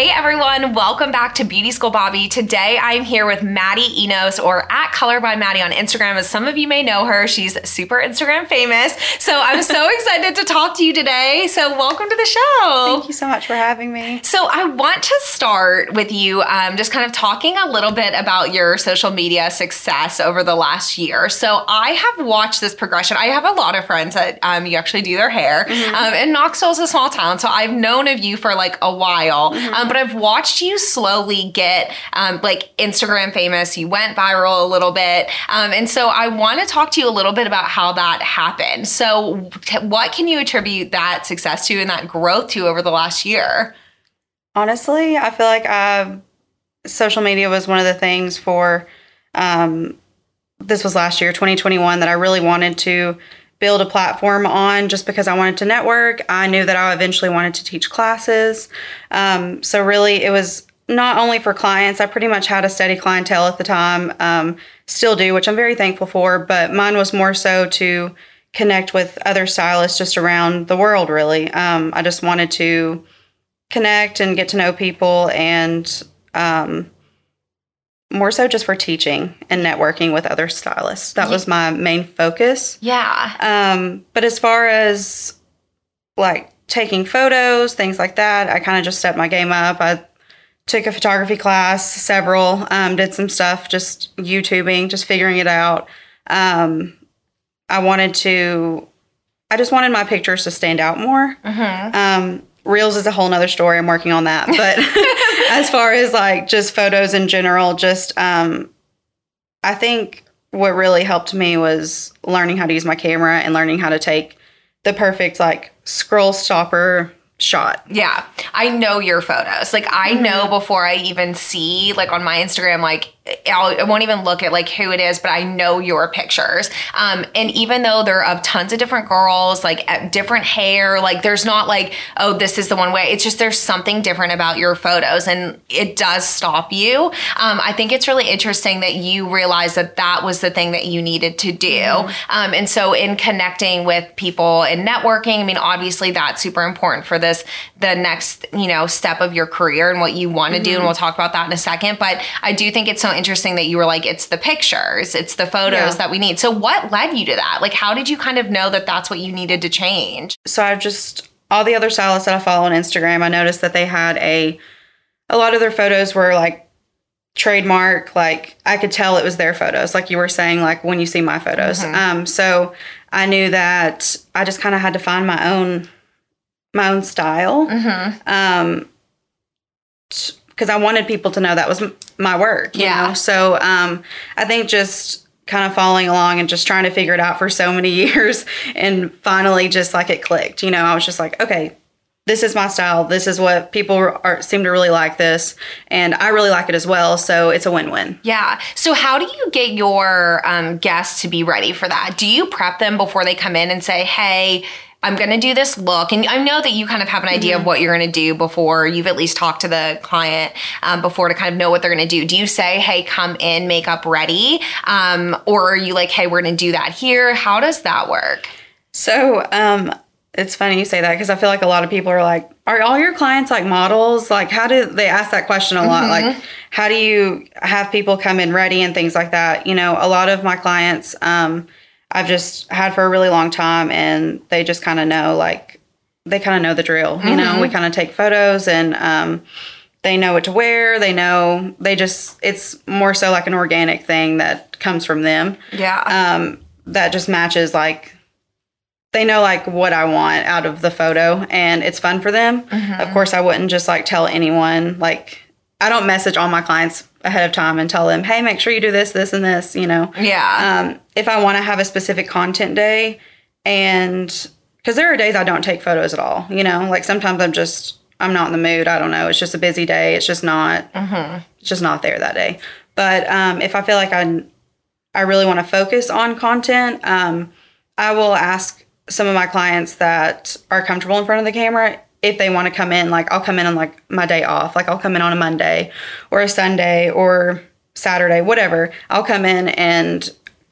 Hey everyone, welcome back to Beauty School Bobby. Today I'm here with Maddie Enos or at Color by Maddie on Instagram. As some of you may know her, she's super Instagram famous. So I'm so excited to talk to you today. So welcome to the show. Thank you so much for having me. So I want to start with you um, just kind of talking a little bit about your social media success over the last year. So I have watched this progression. I have a lot of friends that um, you actually do their hair. Mm-hmm. Um, and Knoxville is a small town, so I've known of you for like a while. Mm-hmm. Um, but I've watched you slowly get um, like Instagram famous. You went viral a little bit. Um, and so I want to talk to you a little bit about how that happened. So, t- what can you attribute that success to and that growth to over the last year? Honestly, I feel like uh, social media was one of the things for um, this was last year, 2021, that I really wanted to build a platform on just because I wanted to network. I knew that I eventually wanted to teach classes. Um, so, really, it was not only for clients, I pretty much had a steady clientele at the time, um, still do, which I'm very thankful for, but mine was more so to connect with other stylists just around the world, really. Um, I just wanted to connect and get to know people and um, more so just for teaching and networking with other stylists. That was my main focus. Yeah. Um, but as far as like taking photos, things like that, I kind of just stepped my game up. I took a photography class, several, um, did some stuff, just YouTubing, just figuring it out. Um, I wanted to, I just wanted my pictures to stand out more. Mm-hmm. Um, Reels is a whole nother story. I'm working on that. But as far as like just photos in general, just um, I think what really helped me was learning how to use my camera and learning how to take the perfect like scroll stopper shot. Yeah. I know your photos. Like I mm-hmm. know before I even see like on my Instagram like I'll, I will not even look at like who it is, but I know your pictures. Um, and even though they're of tons of different girls, like different hair, like there's not like, oh, this is the one way. It's just there's something different about your photos and it does stop you. Um, I think it's really interesting that you realize that that was the thing that you needed to do. Mm-hmm. Um, and so in connecting with people and networking, I mean, obviously that's super important for this, the next, you know, step of your career and what you want to mm-hmm. do. And mm-hmm. we'll talk about that in a second. But I do think it's so interesting that you were like, it's the pictures, it's the photos yeah. that we need. So, what led you to that? Like, how did you kind of know that that's what you needed to change? So, I've just, all the other stylists that I follow on Instagram, I noticed that they had a, a lot of their photos were like trademark, like I could tell it was their photos, like you were saying, like when you see my photos. Mm-hmm. Um, so, I knew that I just kind of had to find my own my own style. Mm-hmm. Um, because I wanted people to know that was my work. yeah. Know? So um, I think just kind of following along and just trying to figure it out for so many years, and finally just like it clicked. You know, I was just like, okay, this is my style. This is what people are, seem to really like this, and I really like it as well. So it's a win-win. Yeah. So how do you get your um, guests to be ready for that? Do you prep them before they come in and say, "Hey"? I'm going to do this look. And I know that you kind of have an idea mm-hmm. of what you're going to do before you've at least talked to the client um, before to kind of know what they're going to do. Do you say, hey, come in, makeup ready? Um, or are you like, hey, we're going to do that here? How does that work? So, um, it's funny you say that because I feel like a lot of people are like, are all your clients like models? Like, how do they ask that question a lot? Mm-hmm. Like, how do you have people come in ready and things like that? You know, a lot of my clients, um, I've just had for a really long time, and they just kind of know like they kind of know the drill. You mm-hmm. know, we kind of take photos and um, they know what to wear. They know they just it's more so like an organic thing that comes from them. Yeah. Um, that just matches like they know like what I want out of the photo and it's fun for them. Mm-hmm. Of course, I wouldn't just like tell anyone like I don't message all my clients ahead of time and tell them, hey, make sure you do this, this, and this, you know. Yeah. Um, if I want to have a specific content day, and because there are days I don't take photos at all, you know, like sometimes I'm just, I'm not in the mood. I don't know. It's just a busy day. It's just not, mm-hmm. it's just not there that day. But um, if I feel like I, I really want to focus on content, um, I will ask some of my clients that are comfortable in front of the camera if they want to come in, like I'll come in on like my day off, like I'll come in on a Monday or a Sunday or Saturday, whatever. I'll come in and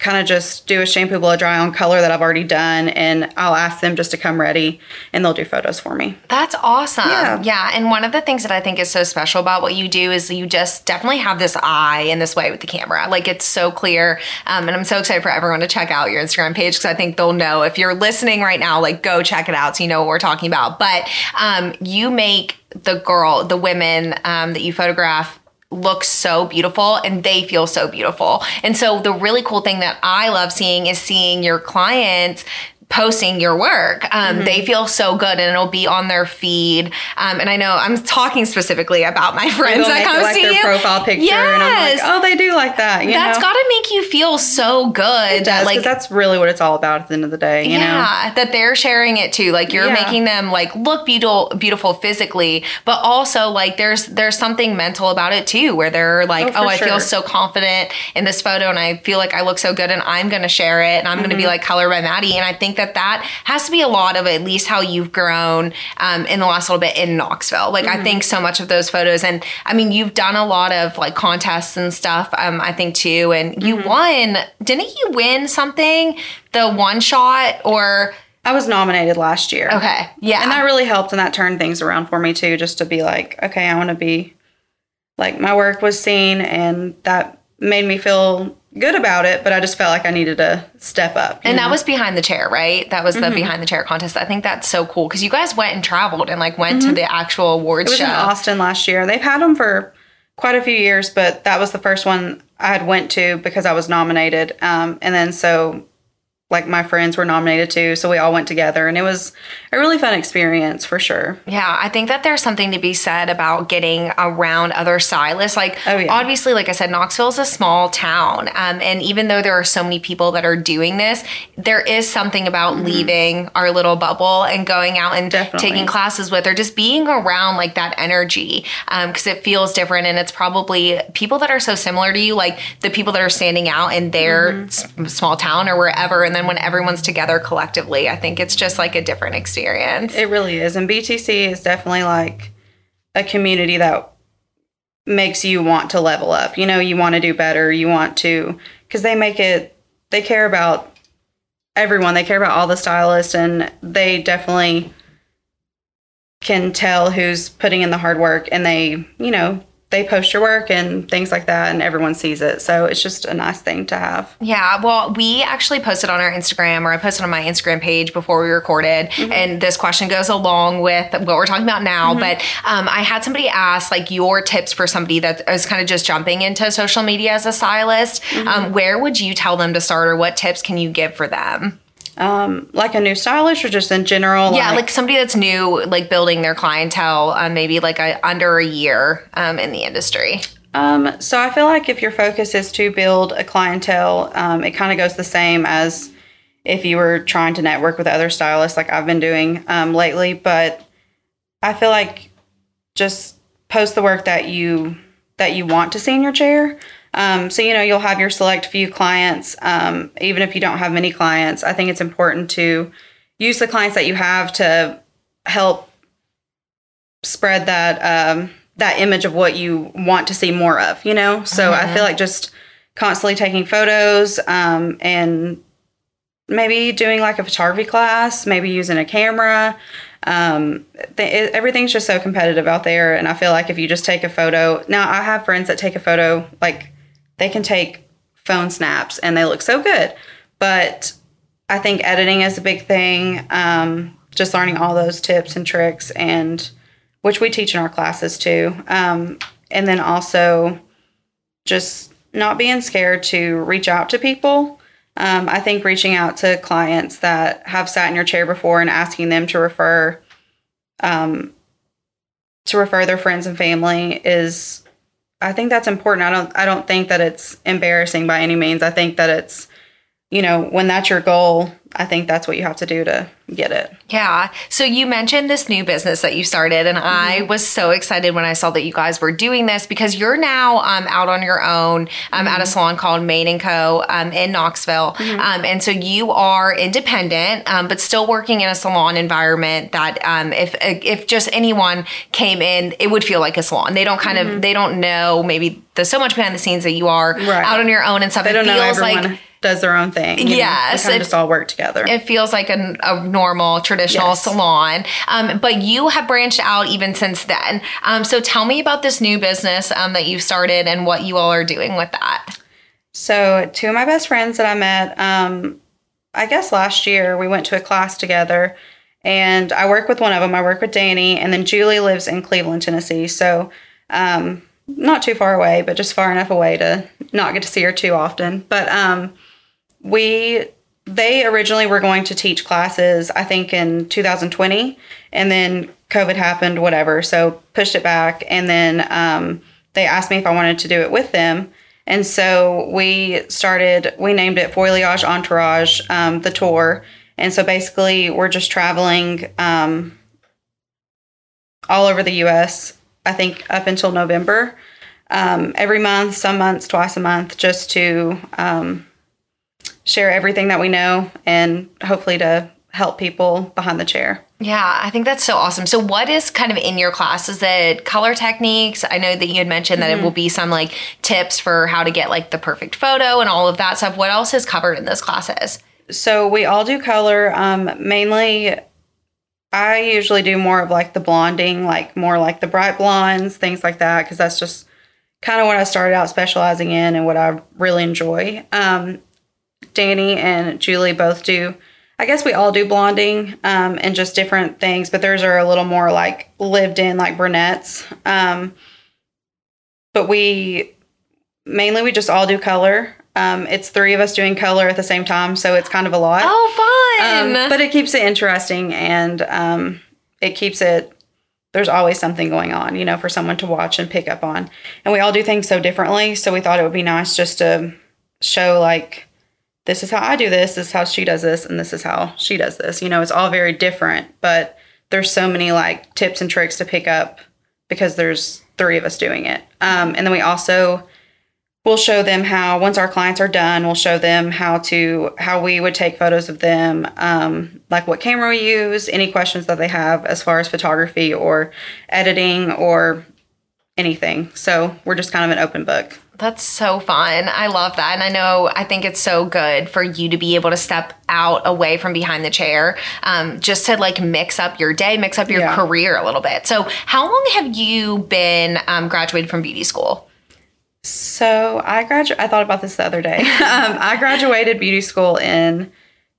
kind of just do a shampoo blow dry on color that I've already done, and I'll ask them just to come ready, and they'll do photos for me. That's awesome. Yeah. Yeah. And one of the things that I think is so special about what you do is you just definitely have this eye in this way with the camera. Like it's so clear. Um, and I'm so excited for everyone to check out your Instagram page because I think they'll know if you're listening right now, like go check it out so you know what we're talking about. But um, you make the girl, the women um, that you photograph look so beautiful and they feel so beautiful. And so the really cool thing that I love seeing is seeing your clients posting your work. Um, Mm-hmm. They feel so good and it'll be on their feed. Um, and I know I'm talking specifically about my friends that come it like see their you. profile picture, and I'm like, Yes. oh, they do like that. You That's know? got to make you feel so good. It that does, like that's really what it's all about at the end of the day. You know. yeah, that they're sharing it too. Like you're Yeah. making them like look beautiful, beautiful physically, but also like there's there's something mental about it too, where they're like, Oh, oh, I feel so confident in this photo, and I feel like I look so good, and I'm gonna share it, and I'm gonna be Mm-hmm. like color by Maddie, and I think that that has to be a lot of at least how you've grown um, in the last little bit in Knoxville. Like Mm-hmm. I think so much of those photos, and I mean you've done a lot of like contests and stuff. Um, I think too, and you Mm-hmm. won. Didn't you win something? The one shot or I was nominated last year. Okay. Yeah. And that really helped and that turned things around for me too, just to be like, okay, I want to be like my work was seen and that made me feel good about it, but I just felt like I needed to step up. and know? that was behind the chair, right? That was Mm-hmm. the behind the chair contest. I think that's so cool because you guys went and traveled and like went to the actual awards Mm-hmm. it was show. in Austin last year. They've had them for quite a few years, but that was the first one I had went to because I was nominated. Um, and then so like my friends were nominated too, so we all went together and it was a really fun experience for sure. Yeah, I think that there's something to be said about getting around other stylists. Like, Oh, yeah. obviously, like I said, Knoxville is a small town. Um, and even though there are so many people that are doing this, there is something about leaving our little bubble and going out and Mm-hmm. Definitely. taking classes with or just being around like that energy because it feels different. And it's probably people that are so similar to you, like the people that are standing out in their Mm-hmm. s- small town or wherever. And then when everyone's together collectively, I think it's just like a different experience. It really is. And BTC is definitely like a community that makes you want to level up. You know, you want to do better. You want to, because they make it, they care about everyone. They care about all the stylists and they definitely can tell who's putting in the hard work and they, you know, they post your work and things like that and everyone sees it. So it's just a nice thing to have. Yeah, well, we actually posted on our Instagram, or I posted on my Instagram page before we recorded, and this question goes along with what we're talking about now. But um, I had somebody ask, like, your tips for somebody that is kind of just jumping into social media as a stylist. Um, where would you tell them to start, or what tips can you give for them? Um, like a new stylist or just in general? Yeah, like somebody that's new, like building their clientele, um, maybe like a, under a year um, in the industry. Um, so I feel like if your focus is to build a clientele, um, it kind of goes the same as if you were trying to network with other stylists, like I've been doing um, lately. But I feel like just post the work that you that you want to see in your chair. Um, so you know you'll have your select few clients, um, even if you don't have many clients. I think it's important to use the clients that you have to help spread that um, that image of what you want to see more of. You know, so I feel like just constantly taking photos um, and maybe doing like a photography class, maybe using a camera. Um, th- it, everything's just so competitive out there, and I feel like if you just take a photo, now I have friends that take a photo, like they can take phone snaps and they look so good, but I think editing is a big thing. Um, just learning all those tips and tricks, and which we teach in our classes too. Um, and then also just not being scared to reach out to people. Um, I think reaching out to clients that have sat in your chair before and asking them to refer, um, to refer their friends and family is, I think that's important. I don't, I don't think that it's embarrassing by any means. I think that it's, you know, when that's your goal, I think that's what you have to do to get it. Yeah. So you mentioned this new business that you started, and I Mm-hmm. was so excited when I saw that you guys were doing this because you're now um, out on your own um, at a Mm-hmm. salon called Main and Co. Um, in Knoxville, um, and so you are independent, um, but still working in a salon environment that um, if if just anyone came in, it would feel like a salon. They don't kind of they don't know maybe the so much behind the scenes that you are Mm-hmm. Right. out on your own and stuff. They it don't know feels like does their own thing. you know? Yes, we kind it- of just all work together. it feels like a, a normal traditional Yes. salon um, but you have branched out even since then um, so tell me about this new business um, that you've started and what you all are doing with that So, two of my best friends that I met, um, I guess last year, we went to a class together, and I work with one of them. I work with Danny, and then Julie lives in Cleveland, Tennessee. So, um, not too far away, but just far enough away to not get to see her too often. But um, we, they originally were going to teach classes, I think in 2020, and then COVID happened, whatever. So pushed it back, and then um, they asked me if I wanted to do it with them. And so we started, we named it Foliage Entourage, um, the tour. And so basically, we're just traveling um, all over the US, I think up until November, um, every month, some months, twice a month, just to um, share everything that we know and hopefully to help people behind the chair. Yeah, I think that's so awesome. So, what is kind of in your class? Is it color techniques? I know that you had mentioned that it will be some like tips for how to get like the perfect photo and all of that stuff. What else is covered in those classes? So we all do color. Um, mainly, I usually do more of like the blonding, like more like the bright blondes, things like that, because that's just kind of what I started out specializing in and what I really enjoy. Um, Danny and Julie both do. I guess we all do blonding um, and just different things, but theirs are a little more like lived in, like brunettes. Um, but we mainly we just all do color. Um, it's three of us doing color at the same time, so it's kind of a lot. Oh, fun! Um, but it keeps it interesting and um, it keeps it there's always something going on you know for someone to watch and pick up on and we all do things so differently so we thought it would be nice just to show like this is how i do this this is how she does this and this is how she does this. You know it's all very different but there's so many like tips and tricks to pick up because there's three of us doing it. Um, and then we also we'll show them how once our clients are done we'll show them how to how we would take photos of them um, like what camera we use any questions that they have as far as photography or editing or anything. So we're just kind of an open book That's so fun. I love that. And I know, I think it's so good for you to be able to step out away from behind the chair, um, just to like mix up your day, mix up your Yeah. career a little bit. So, how long have you been um, graduated from beauty school? so i graduated i thought about this the other day um, i graduated beauty school in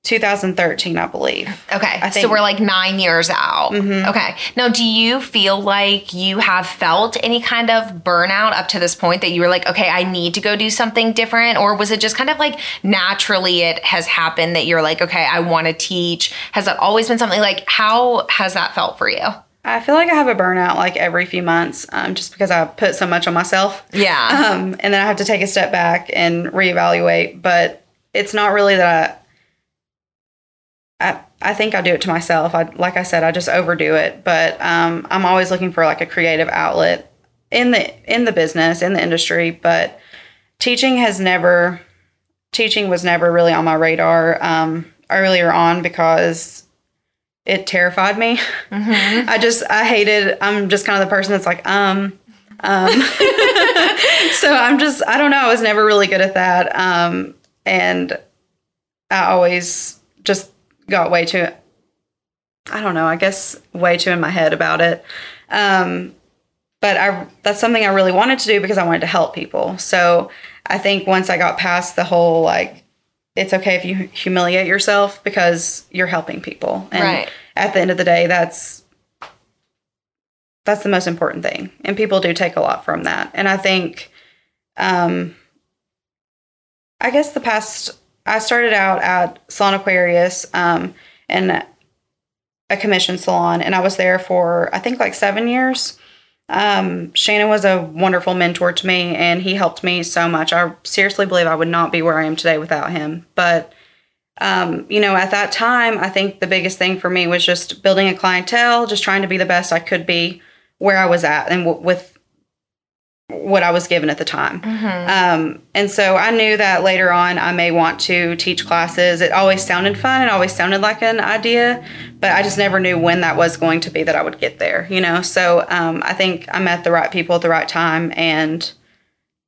2013 i believe Okay. I so, we're like nine years out. Okay. Now, do you feel like you have felt any kind of burnout up to this point that you were like, okay, I need to go do something different? Or was it just kind of like naturally it has happened that you're like, okay, I want to teach? Has that always been something like, how has that felt for you? I feel like I have a burnout like every few months, um, just because I put so much on myself. Yeah. Um, and then I have to take a step back and reevaluate. But it's not really that I. I, I think I do it to myself. I like I said, I just overdo it. But um, I'm always looking for like a creative outlet in the in the business in the industry. But teaching has never teaching was never really on my radar um, earlier on because it terrified me. I just I hated. I'm just kind of the person that's like um um. so I'm just I don't know. I was never really good at that. Um, and I always just got way too. I don't know. I guess way too in my head about it. Um, but I that's something I really wanted to do because I wanted to help people. So I think once I got past the whole like it's okay if you humiliate yourself because you're helping people. And Right. at the end of the day, that's that's the most important thing. And people do take a lot from that. And I think um I guess the past I started out at Salon Aquarius um in a commission salon and I was there for I think like 7 years. Um, Shannon was a wonderful mentor to me and he helped me so much. I seriously believe I would not be where I am today without him. But um, you know, at that time, I think the biggest thing for me was just building a clientele, just trying to be the best I could be where I was at and w- with what I was given at the time. Um, and so I knew that later on I may want to teach classes. It always sounded fun. It always sounded like an idea, but I just never knew when that was going to be that I would get there, you know? So um, I think I met the right people at the right time and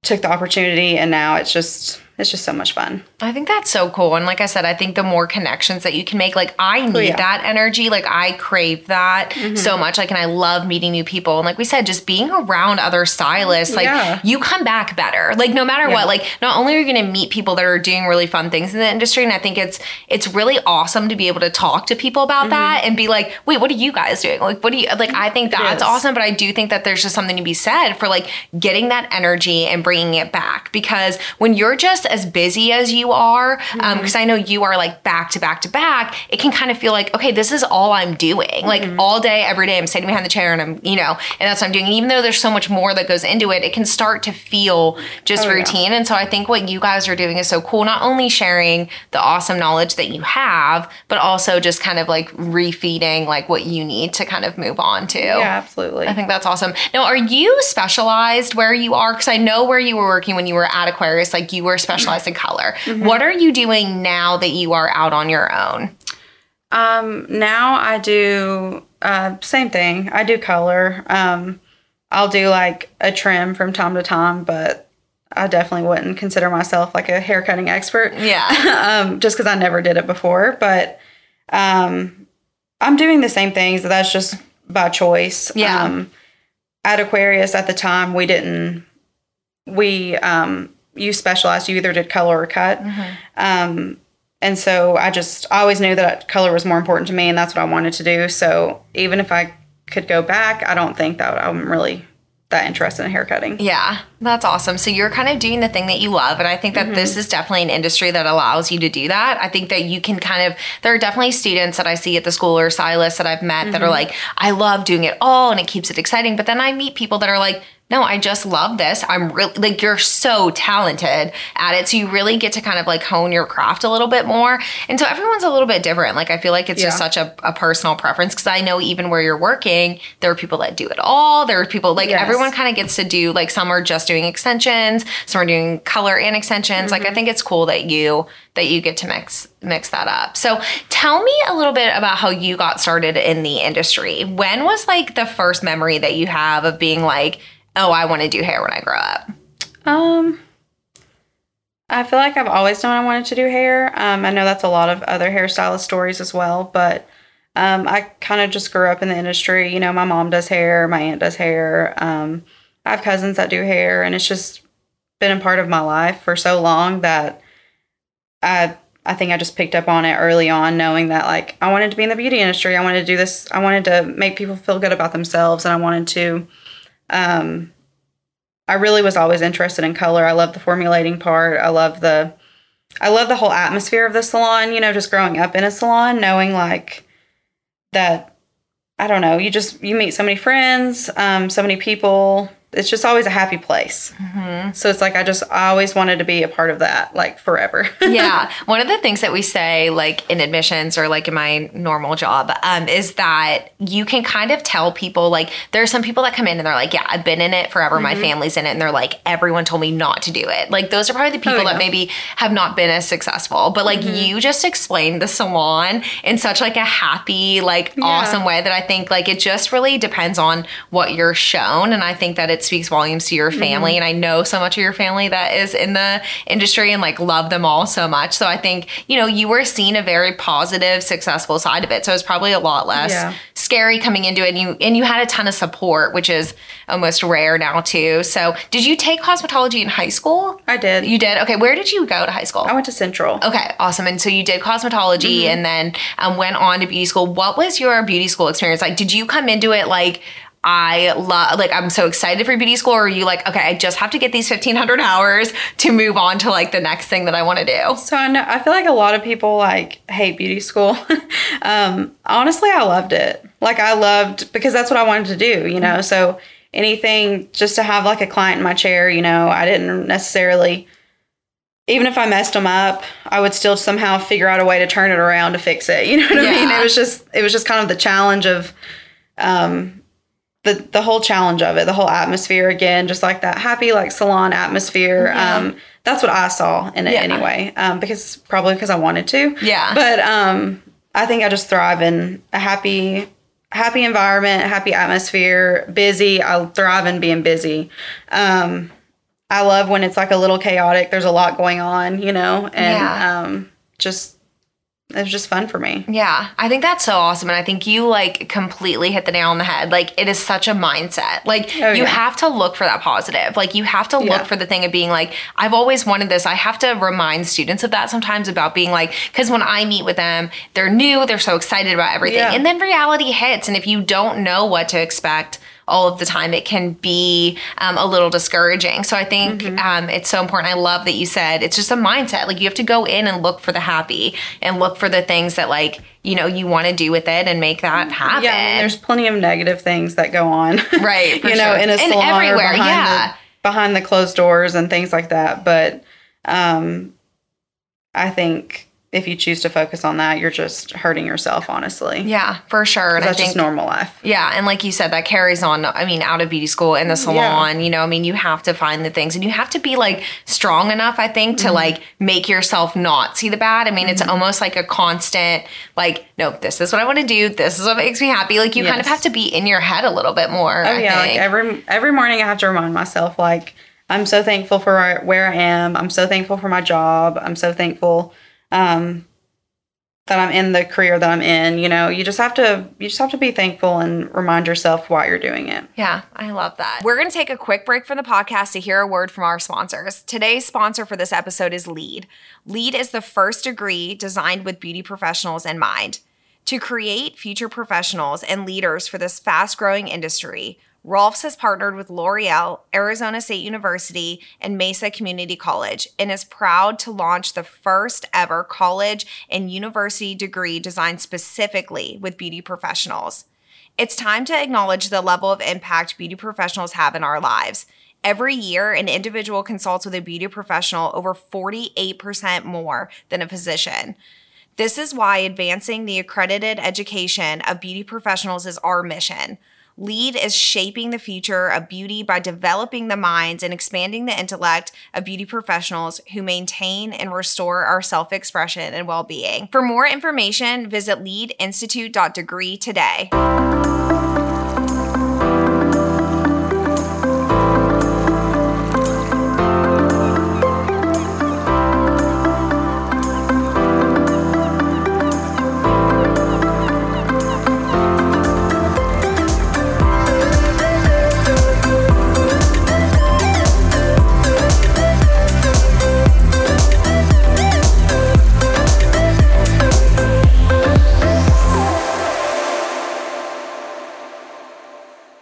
took the opportunity. And now it's just, it's just so much fun. I think that's so cool. And like I said, I think the more connections that you can make, like I need Oh, yeah. that energy. Like I crave that Mm-hmm. so much. Like, and I love meeting new people. And like we said, just being around other stylists, like Yeah. you come back better. Like no matter Yeah. what, like not only are you going to meet people that are doing really fun things in the industry, and I think it's it's really awesome to be able to talk to people about that and be like, wait, what are you guys doing? Like, what do you like? I think that's Mm-hmm. awesome, but I do think that there's just something to be said for like getting that energy and bringing it back because when you're just as busy as you are, Mm-hmm. because I know you are like back to back to back, it can kind of feel like, okay, this is all I'm doing. Like Mm-hmm. all day, every day, I'm sitting behind the chair and I'm, you know, and that's what I'm doing. And even though there's so much more that goes into it, it can start to feel just Oh, yeah. routine. And so I think what you guys are doing is so cool. Not only sharing the awesome knowledge that you have, but also just kind of like refeeding like what you need to kind of move on to. Yeah, absolutely. I think that's awesome. Now, are you specialized where you are? Because I know where you were working when you were at Aquarius, like you were specialized in color. Mm-hmm. What are you doing now that you are out on your own? Um, now I do uh, same thing. I do color. Um, I'll do like a trim from time to time, but I definitely wouldn't consider myself like a hair cutting expert. Yeah. um, just because I never did it before. But um, I'm doing the same things. That's just by choice. Yeah. Um, at Aquarius at the time, we didn't. We um, you specialized. You either did color or cut. Mm-hmm. Um, and so I just I always knew that color was more important to me, and that's what I wanted to do. So even if I could go back, I don't think that I'm really that interested in hair cutting. Yeah, that's awesome. So you're kind of doing the thing that you love. And I think that this is definitely an industry that allows you to do that. I think that you can kind of, there are definitely students that I see at the school or stylists that I've met that are like, I love doing it all and it keeps it exciting. But then I meet people that are like, no, I just love this. I'm really like you're so talented at it. So you really get to kind of like hone your craft a little bit more. And so everyone's a little bit different. Like I feel like it's just such a, a personal preference because I know even where you're working, there are people that do it all. There are people like Yes. everyone kind of gets to do like some are just doing extensions, some are doing color and extensions. Like I mm-hmm. think it's cool that you that you get to mix mix that up. So tell me a little bit about how you got started in the industry. When was like the first memory that you have of being like, oh, I want to do hair when I grow up? Um, I feel like I've always known I wanted to do hair. Um, I know that's a lot of other hairstylist stories as well, but um, I kind of just grew up in the industry. You know, my mom does hair, my aunt does hair. Um, I have cousins that do hair, and it's just been a part of my life for so long that I I think I just picked up on it early on, knowing that like I wanted to be in the beauty industry. I wanted to do this. I wanted to make people feel good about themselves, and I wanted to. Um, I really was always interested in color. I love the formulating part. I love the I love the whole atmosphere of the salon, you know, just growing up in a salon, knowing like that I don't know, you just you meet so many friends, um, so many people. It's just always a happy place. Mm-hmm. So it's like I just I always wanted to be a part of that, like forever. yeah. One of the things that we say, like in admissions or like in my normal job, um, is that you can kind of tell people, like, there are some people that come in and they're like, yeah, I've been in it forever. My mm-hmm. family's in it. And they're like, everyone told me not to do it. Like, those are probably the oh, people yeah. that maybe have not been as successful. But like, mm-hmm. you just explained the salon in such like a happy, like, awesome way that I think like it just really depends on what you're shown. And I think that it speaks volumes to your family. And I know so much of your family that is in the industry and like love them all so much. So I think, you know, you were seeing a very positive, successful side of it. So it's probably a lot less Yeah. scary coming into it. And you and you had a ton of support, which is almost rare now too. So did you take cosmetology in high school? I did. You did? Okay, where did you go to high school? I went to Central. Okay, awesome. And so you did cosmetology Mm-hmm. and then um, went on to beauty school. What was your beauty school experience like? Did you come into it like, I love, like, I'm so excited for beauty school, or are you like, okay, I just have to get these 1500 hours to move on to like the next thing that I want to do? So I know I feel like a lot of people like hate beauty school. um, honestly, I loved it. Like I loved because that's what I wanted to do, you know. So anything just to have like a client in my chair, you know, I didn't necessarily even if I messed them up, I would still somehow figure out a way to turn it around to fix it. You know what I mean? It was just it was just kind of the challenge of um the the whole challenge of it, the whole atmosphere again, just like that happy like salon atmosphere. Um that's what I saw in it Yeah. anyway. Um because probably because I wanted to. Yeah. But um I think I just thrive in a happy happy environment, happy atmosphere, busy. I thrive in being busy. Um I love when it's like a little chaotic. There's a lot going on, you know, and Yeah. um, just it was just fun for me. Yeah, I think that's so awesome. And I think you like completely hit the nail on the head. Like, it is such a mindset. Like, Oh, you yeah. have to look for that positive. Like, you have to look Yeah. for the thing of being like, I've always wanted this. I have to remind students of that sometimes about being like, because when I meet with them, they're new, they're so excited about everything. Yeah. And then reality hits. And if you don't know what to expect, all of the time, it can be um, a little discouraging. So I think Mm-hmm. um, it's so important. I love that you said it's just a mindset. Like you have to go in and look for the happy and look for the things that like you know you want to do with it and make that happen. Yeah, I mean, there's plenty of negative things that go on. Right, for you know, in a And salon or behind yeah. the behind the closed doors and things like that. But um, I think if you choose to focus on that, you're just hurting yourself, honestly. yeah, for sure. And I that's think just normal life. Yeah, and like you said, that carries on. I mean, out of beauty school in the salon, you know, I mean, you have to find the things, and you have to be like strong enough, I think, Mm-hmm. to like make yourself not see the bad. I mean, it's almost like a constant, like, no, this is what I want to do. This is what makes me happy. Like, you kind of have to be in your head a little bit more. Oh I yeah, like every every morning I have to remind myself like I'm so thankful for where I am. I'm so thankful for my job. I'm so thankful um, that I'm in the career that I'm in. You know, you just have to you just have to be thankful and remind yourself why you're doing it. Yeah, I love that. We're going to take a quick break from the podcast to hear a word from our sponsors. Today's sponsor for this episode is Lead. Lead is the first degree designed with beauty professionals in mind. To create future professionals and leaders for this fast growing industry, Rolfs has partnered with L'Oreal, Arizona State University, and Mesa Community College and is proud to launch the first ever college and university degree designed specifically with beauty professionals. It's time to acknowledge the level of impact beauty professionals have in our lives. Every year, an individual consults with a beauty professional over 48% more than a physician. This is why advancing the accredited education of beauty professionals is our mission. LEAD is shaping the future of beauty by developing the minds and expanding the intellect of beauty professionals who maintain and restore our self expression and well being. For more information, visit leadinstitute.degree today.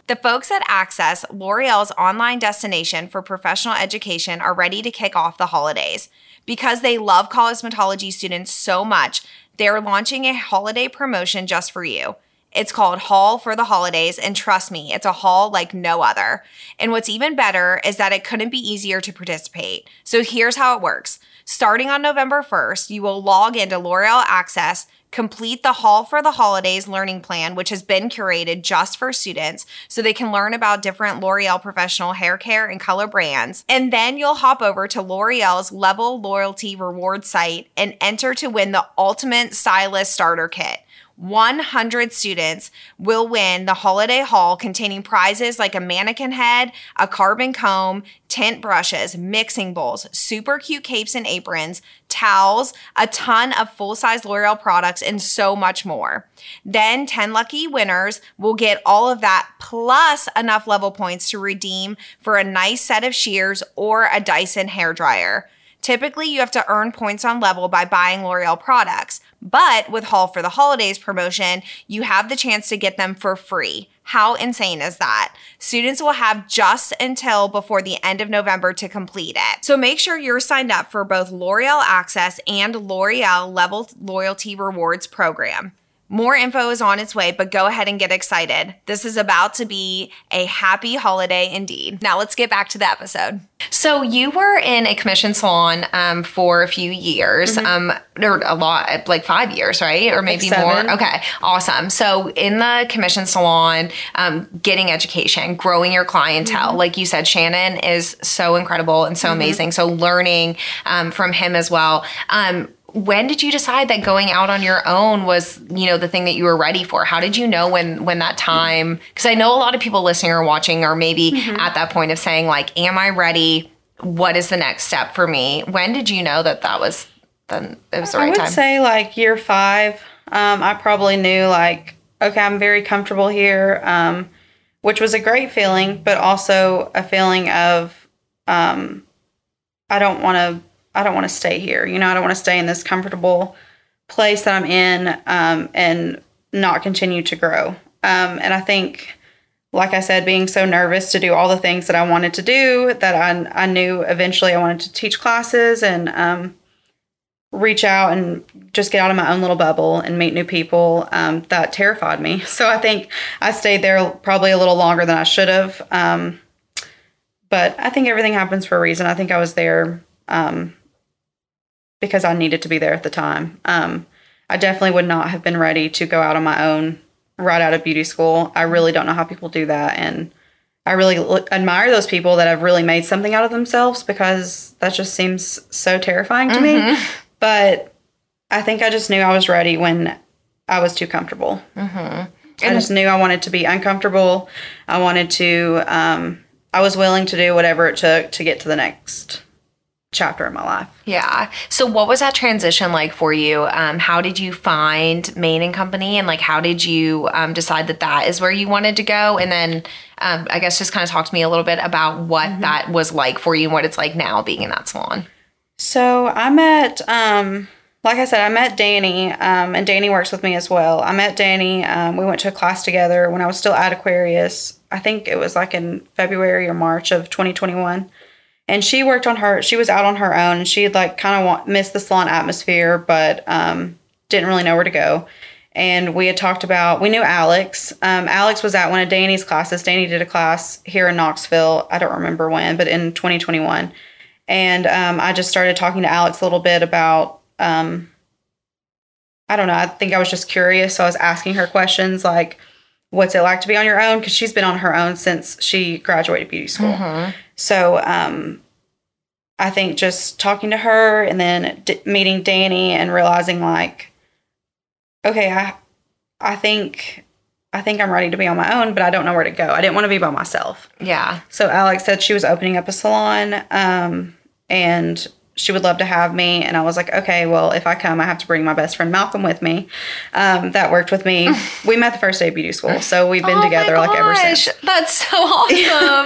The folks at Access, L'Oreal's online destination for professional education, are ready to kick off the holidays. Because they love cosmetology students so much, they're launching a holiday promotion just for you. It's called Haul for the Holidays, and trust me, it's a haul like no other. And what's even better is that it couldn't be easier to participate. So here's how it works. Starting on November 1st, you will log into L'Oreal Access, complete the Haul for the Holidays learning plan, which has been curated just for students so they can learn about different L'Oreal professional hair care and color brands. And then you'll hop over to L'Oreal's Level Loyalty Reward site and enter to win the Ultimate Stylist Starter Kit. 100 students will win the holiday haul containing prizes like a mannequin head, a carbon comb, tint brushes, mixing bowls, super cute capes and aprons, towels, a ton of full size L'Oreal products, and so much more. Then 10 lucky winners will get all of that plus enough level points to redeem for a nice set of shears or a Dyson hair dryer. Typically, you have to earn points on level by buying L'Oreal products, but with Haul for the Holidays promotion, you have the chance to get them for free. How insane is that? Students will have just until before the end of November to complete it. So make sure you're signed up for both L'Oreal Access and L'Oreal Level Loyalty Rewards program. More info is on its way, but go ahead and get excited. This is about to be a happy holiday indeed. Now let's get back to the episode. So you were in a commission salon um, for a few years, um, or a lot, like five years, right, or maybe more. Okay, awesome. So in the commission salon, um, getting education, growing your clientele, like you said, Shannon is so incredible and so amazing. So learning um, from him as well. When did you decide that going out on your own was you know the thing that you were ready for how did you know when when that time because i know a lot of people listening or watching are maybe at that point of saying like am i ready what is the next step for me? When did you know that that was then it was the right time? I would time? say like year five. Um, I probably knew like, okay, I'm very comfortable here, um, which was a great feeling, but also a feeling of, um, I don't want to, I don't want to stay here. You know, I don't want to stay in this comfortable place that I'm in, um, and not continue to grow. Um, and I think, like I said, being so nervous to do all the things that I wanted to do, that I, I knew eventually I wanted to teach classes and, um, reach out and just get out of my own little bubble and meet new people um, that terrified me so i think i stayed there probably a little longer than i should have um, but i think everything happens for a reason i think i was there um, because i needed to be there at the time um, i definitely would not have been ready to go out on my own right out of beauty school i really don't know how people do that and I really l- admire those people that have really made something out of themselves because that just seems so terrifying to me. But I think I just knew I was ready when I was too comfortable. I just knew I wanted to be uncomfortable. I wanted to, um, I was willing to do whatever it took to get to the next chapter in my life. Yeah. So what was that transition like for you? Um, how did you find Main and Company, and like how did you um, decide that that is where you wanted to go? And then um, I guess just kind of talk to me a little bit about what that was like for you and what it's like now being in that salon. So I met, um, like I said, I met Danny, um, and Danny works with me as well. I met Danny. Um, we went to a class together when I was still at Aquarius. I think it was like in February or March of 2021. And she worked on her. She was out on her own. She had like kind of missed the salon atmosphere, but um, didn't really know where to go. And we had talked about. We knew Alex. Um, Alex was at one of Danny's classes. Danny did a class here in Knoxville. I don't remember when, but in 2021 and um, I just started talking to Alex a little bit about. Um, I don't know. I think I was just curious, so I was asking her questions like, "What's it like to be on your own?" Because she's been on her own since she graduated beauty school. So um, I think just talking to her and then d- meeting Danny and realizing like, okay, I I think I think I'm ready to be on my own, but I don't know where to go. I didn't want to be by myself. Yeah. So Alex said she was opening up a salon um, and she would love to have me. And I was like, okay, well, if I come, I have to bring my best friend Malcolm with me. Um, that worked with me. we met the first day of beauty school. So we've been Oh together like ever since. That's so awesome.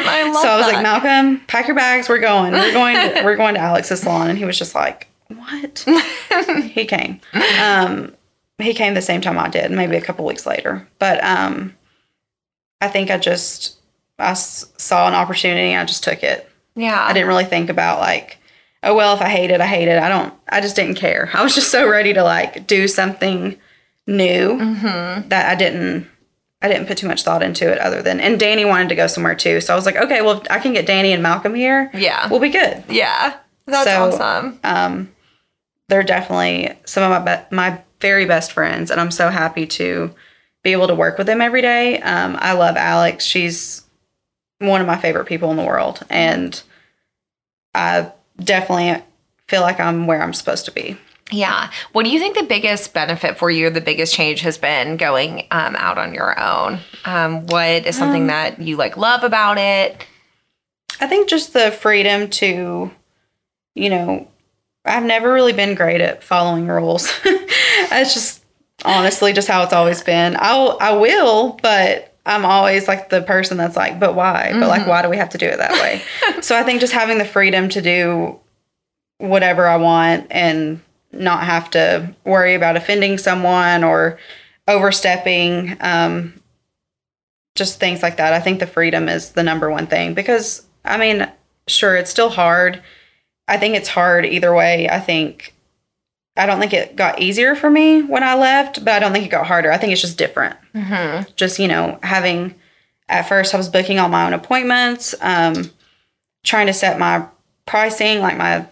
I love So I was that. like, Malcolm, pack your bags. We're going. We're going. To, we're going to Alex's salon. And he was just like, what? he came. Um, he came the same time I did, maybe a couple weeks later. But um, I think I just I saw an opportunity. I just took it. yeah. I didn't really think about like, oh well, if I hate it, I hate it. I don't. I just didn't care. I was just so ready to like do something new that I didn't. I didn't put too much thought into it other than and Danny wanted to go somewhere too. So I was like, okay, well I can get Danny and Malcolm here. Yeah. We'll be good. Yeah. That's So- awesome. Um they're definitely some of my be- my very best friends and I'm so happy to be able to work with them every day. Um I love Alex. She's one of my favorite people in the world and I definitely feel like I'm where I'm supposed to be. Yeah. What do you think the biggest benefit for you, the biggest change has been going um, out on your own? Um, what is something that you like love about it? I think just the freedom to, you know, I've never really been great at following rules. it's just honestly just how it's always been. I'll I will, but I'm always like the person that's like, but why? But like, why do we have to do it that way? so I think just having the freedom to do whatever I want and not have to worry about offending someone or overstepping, um, just things like that. I think the freedom is the number one thing because I mean, sure, it's still hard. I think it's hard either way. I think I don't think it got easier for me when I left, but I don't think it got harder. I think it's just different. Mm-hmm. Just, you know, having at first I was booking all my own appointments, um, trying to set my pricing, like my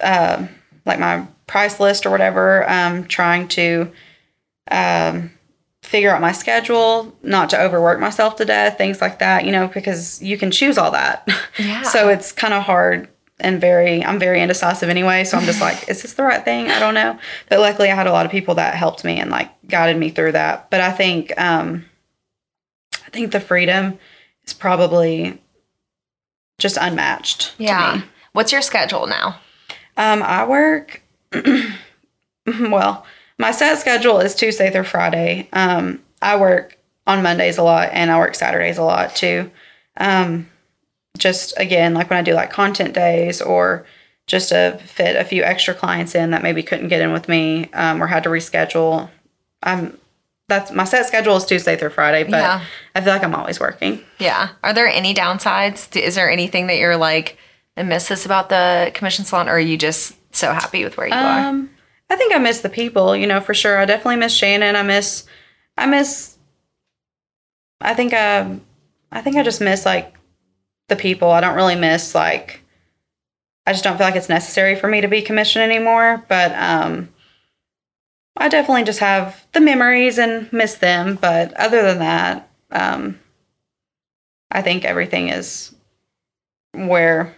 uh, like my price list or whatever, um, trying to um, figure out my schedule, not to overwork myself to death, things like that, you know, because you can choose all that. Yeah. so it's kind of hard and very, I'm very indecisive anyway. So I'm just like, is this the right thing? I don't know. But luckily I had a lot of people that helped me and like guided me through that. But I think, um, I think the freedom is probably just unmatched. to Yeah. What's your schedule now? Um, I work. well, my set schedule is Tuesday through Friday. Um, I work on Mondays a lot, and I work Saturdays a lot too. Um, just again, like when I do like content days or just to fit a few extra clients in that maybe couldn't get in with me um, or had to reschedule. I'm that's my set schedule is Tuesday through Friday, but Yeah. I feel like I'm always working. Yeah. Are there any downsides? Is there anything that you're like, I miss this about the commission salon, or are you just so happy with where you are? Um, I think I miss the people, you know, for sure. I definitely miss Shannon. I miss, I miss. I think I, I think I just miss like the people. I don't really miss like. I just don't feel like it's necessary for me to be commissioned anymore. But um, I definitely just have the memories and miss them. But other than that, um, I think everything is where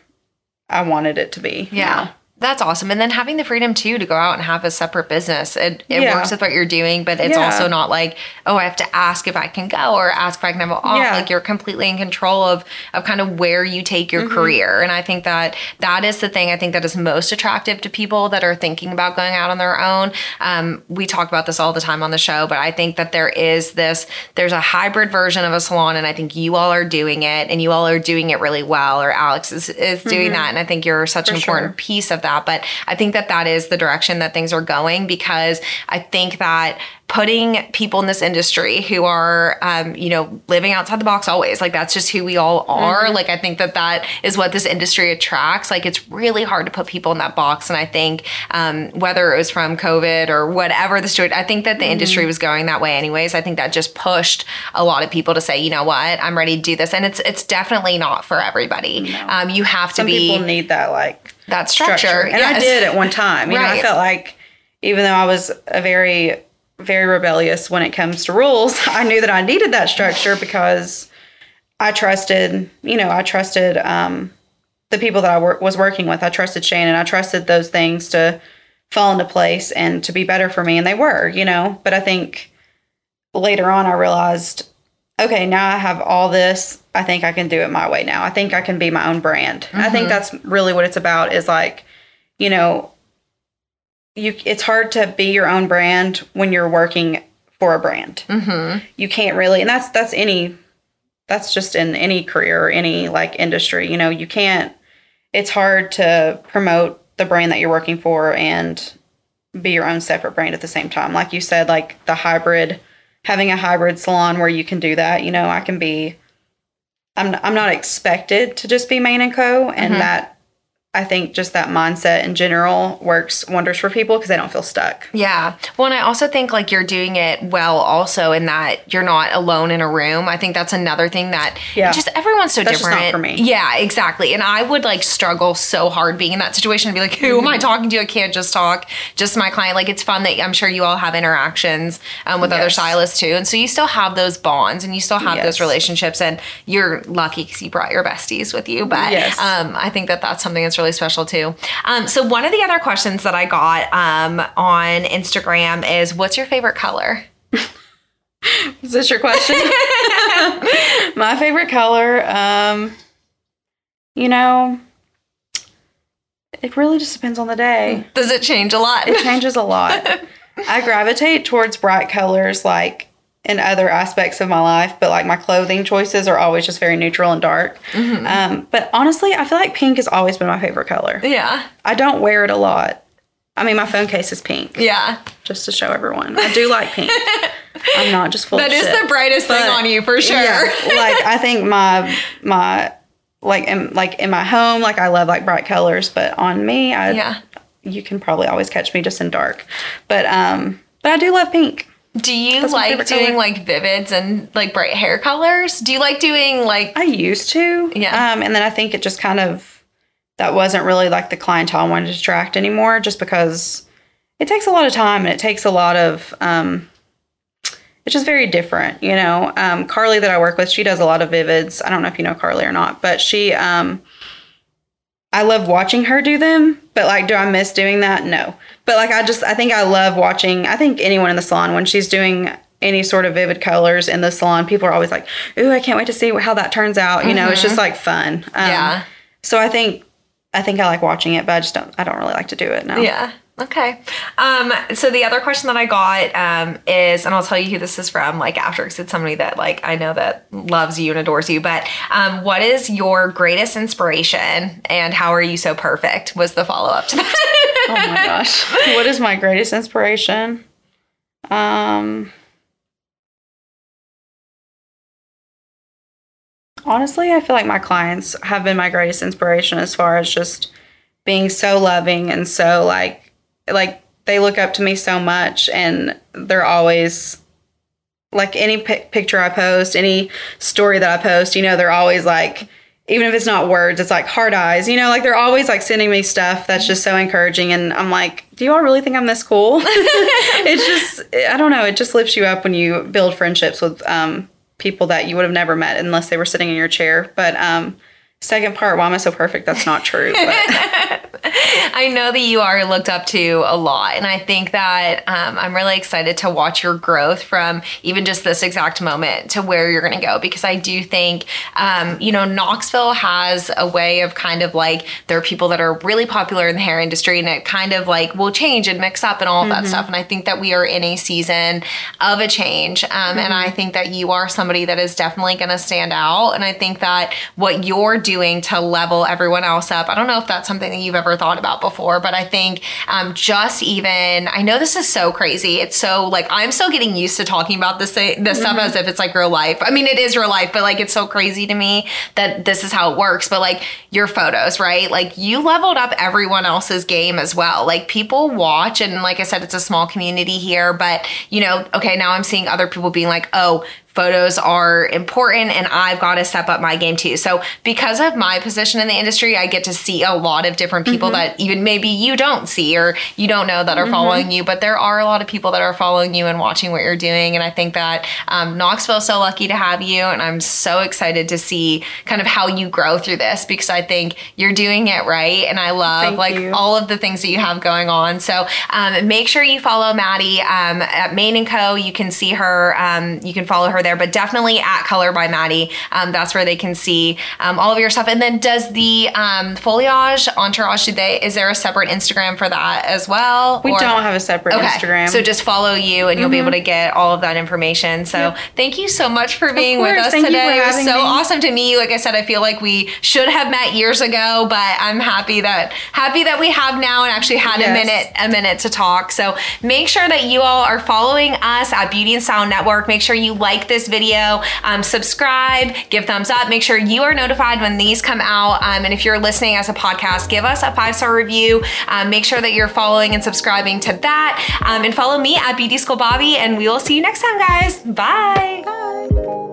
I wanted it to be. Yeah. now. That's awesome. And then having the freedom too to go out and have a separate business. It, it Yeah. works with what you're doing, but it's Yeah. also not like, oh, I have to ask if I can go or ask if I can have it off. Yeah. Like you're completely in control of of kind of where you take Mm-hmm. your career. And I think that that is the thing I think that is most attractive to people that are thinking about going out on their own. Um, we talk about this all the time on the show, but I think that there is this, there's a hybrid version of a salon, and I think you all are doing it and you all are doing it really well, or Alex is, is doing that. And I think you're such an Mm-hmm. Important sure. piece of that. But I think that that is the direction that things are going because I think that putting people in this industry who are, um, you know, living outside the box always, like that's just who we all are. Mm-hmm. Like I think that that is what this industry attracts. Like it's really hard to put people in that box. And I think um, whether it was from COVID or whatever the situation, I think that the Mm-hmm. industry was going that way anyways. I think that just pushed a lot of people to say, you know what, I'm ready to do this. And it's it's definitely not for everybody. Um, you have to Some be people need that like that structure. And I did at one time. You know, I felt like even though I was a very, very rebellious when it comes to rules, I knew that I needed that structure because I trusted, you know, I trusted um, the people that I wor- was working with. I trusted Shannon. I trusted those things to fall into place and to be better for me. And they were, you know, but I think later on I realized, okay, now I have all this. I think I can do it my way now. I think I can be my own brand. I think that's really what it's about is like, you know, you it's hard to be your own brand when you're working for a brand. Mm-hmm. You can't really and that's that's any that's just in any career or any like industry, you know, you can't it's hard to promote the brand that you're working for and be your own separate brand at the same time. Like you said, like the hybrid, having a hybrid salon where you can do that. You know, I can be. I'm I'm not expected to just be main and co, and Mhm. that I think just that mindset in general works wonders for people because they don't feel stuck. Yeah. Well, and I also think like you're doing it well also in that you're not alone in a room. I think that's another thing that Yeah. just everyone's so That's just different. not for me. Yeah, exactly. And I would like struggle so hard being in that situation and be like, who am Mm-hmm. I talking to? I can't just talk just my client. Like it's fun that I'm sure you all have interactions um, with other stylists too. And so you still have those bonds and you still have those relationships and you're lucky because you brought your besties with you. But Yes. um, I think that that's something that's really special too. Um, so one of the other questions that I got um, on Instagram is, "What's your favorite color?" Is this your question? My favorite color, um, you know, it really just depends on the day. Does it change a lot? It changes a lot. I gravitate towards bright colors like in other aspects of my life, but like my clothing choices are always just very neutral and dark. Um, but honestly, I feel like pink has always been my favorite color. yeah, I don't wear it a lot. I mean, my phone case is pink, yeah. just to show everyone. I do like pink. I'm not just full That is shit. the brightest thing on you for sure. Yeah, like I think my my like in like in my home, like I love like bright colors, but on me, I Yeah. you can probably always catch me just in dark. But um, but I do love pink. Do you That's like doing color. like vivids and like bright hair colors? Do you like doing like I used to, Yeah. Um, and then I think it just kind of that wasn't really like the clientele I wanted to attract anymore, just because it takes a lot of time and it takes a lot of um. It's just very different, you know. Um, Carly that I work with, she does a lot of vivids. I don't know if you know Carly or not, but she um, I love watching her do them, but like, do I miss doing that? No. But like, I just, I think I love watching, I think anyone in the salon, when she's doing any sort of vivid colors in the salon, people are always like, ooh, I can't wait to see how that turns out. You know, it's just like fun. Um, Yeah. so I think I think I like watching it, but I just don't I don't really like to do it now. Yeah. Okay. Um, so the other question that I got um, is, and I'll tell you who this is from, like after, because it's somebody that like I know that loves you and adores you. But um, what is your greatest inspiration, and how are you so perfect? Was the follow up to that? oh my gosh, what is my greatest inspiration? Um, honestly, I feel like my clients have been my greatest inspiration as far as just being so loving and so like like they look up to me so much and they're always like any picture I post, any story that I post, you know, they're always like even if it's not words, it's like hard eyes, you know, like they're always like sending me stuff that's just so encouraging. And I'm like, do you all really think I'm this cool? it's just, I don't know, it just lifts you up when you build friendships with um, people that you would have never met unless they were sitting in your chair. But um, second part, why am I so perfect? That's not true. I know that you are looked up to a lot. And I think that um, I'm really excited to watch your growth from even just this exact moment to where you're going to go. Because I do think, um, you know, Knoxville has a way of kind of like, there are people that are really popular in the hair industry and it kind of like will change and mix up and all of mm-hmm. that stuff. And I think that we are in a season of a change. Um, mm-hmm. And I think that you are somebody that is definitely going to stand out. And I think that what you're doing to level everyone else up, I don't know if that's something that you've ever thought about before, but I think um, just even, I know this is so crazy. It's so like, I'm still getting used to talking about this, this mm-hmm. stuff as if it's like real life. I mean, it is real life, but like, it's so crazy to me that this is how it works. But like, your photos, right? Like, you leveled up everyone else's game as well. Like, people watch, and like I said, it's a small community here, but you know, okay, now I'm seeing other people being like, oh, photos are important and I've got to step up my game too. So, because of my position in the industry, I get to see a lot of different people mm-hmm. that even maybe you don't see or you don't know that are mm-hmm. following you, but there are a lot of people that are following you and watching what you're doing. And I think that um, Knoxville is so lucky to have you. And I'm so excited to see kind of how you grow through this because I think you're doing it right. And I love Thank like you. all of the things that you have going on. So, um, make sure you follow Maddie um, at and Co. You can see her, um, you can follow her there but definitely at Color by Maddie. Um, that's where they can see um, all of your stuff. And then does the um, foliage entourage? They? Is there a separate Instagram for that as well? We or? don't have a separate okay. Instagram. So just follow you, and you'll mm-hmm. be able to get all of that information. So thank you so much for being with us thank today. it was so me. awesome to meet you. Like I said, I feel like we should have met years ago, but I'm happy that happy that we have now and actually had yes. a minute a minute to talk. So make sure that you all are following us at Beauty and Sound Network. Make sure you like this video. Um, subscribe, give thumbs up. Make sure you are notified when these come out. Um, and if you're listening as a podcast, give us a five star review. Um, make sure that you're following and subscribing to that. Um, and follow me at Beauty School Bobby, And we will see you next time, guys. Bye. Bye.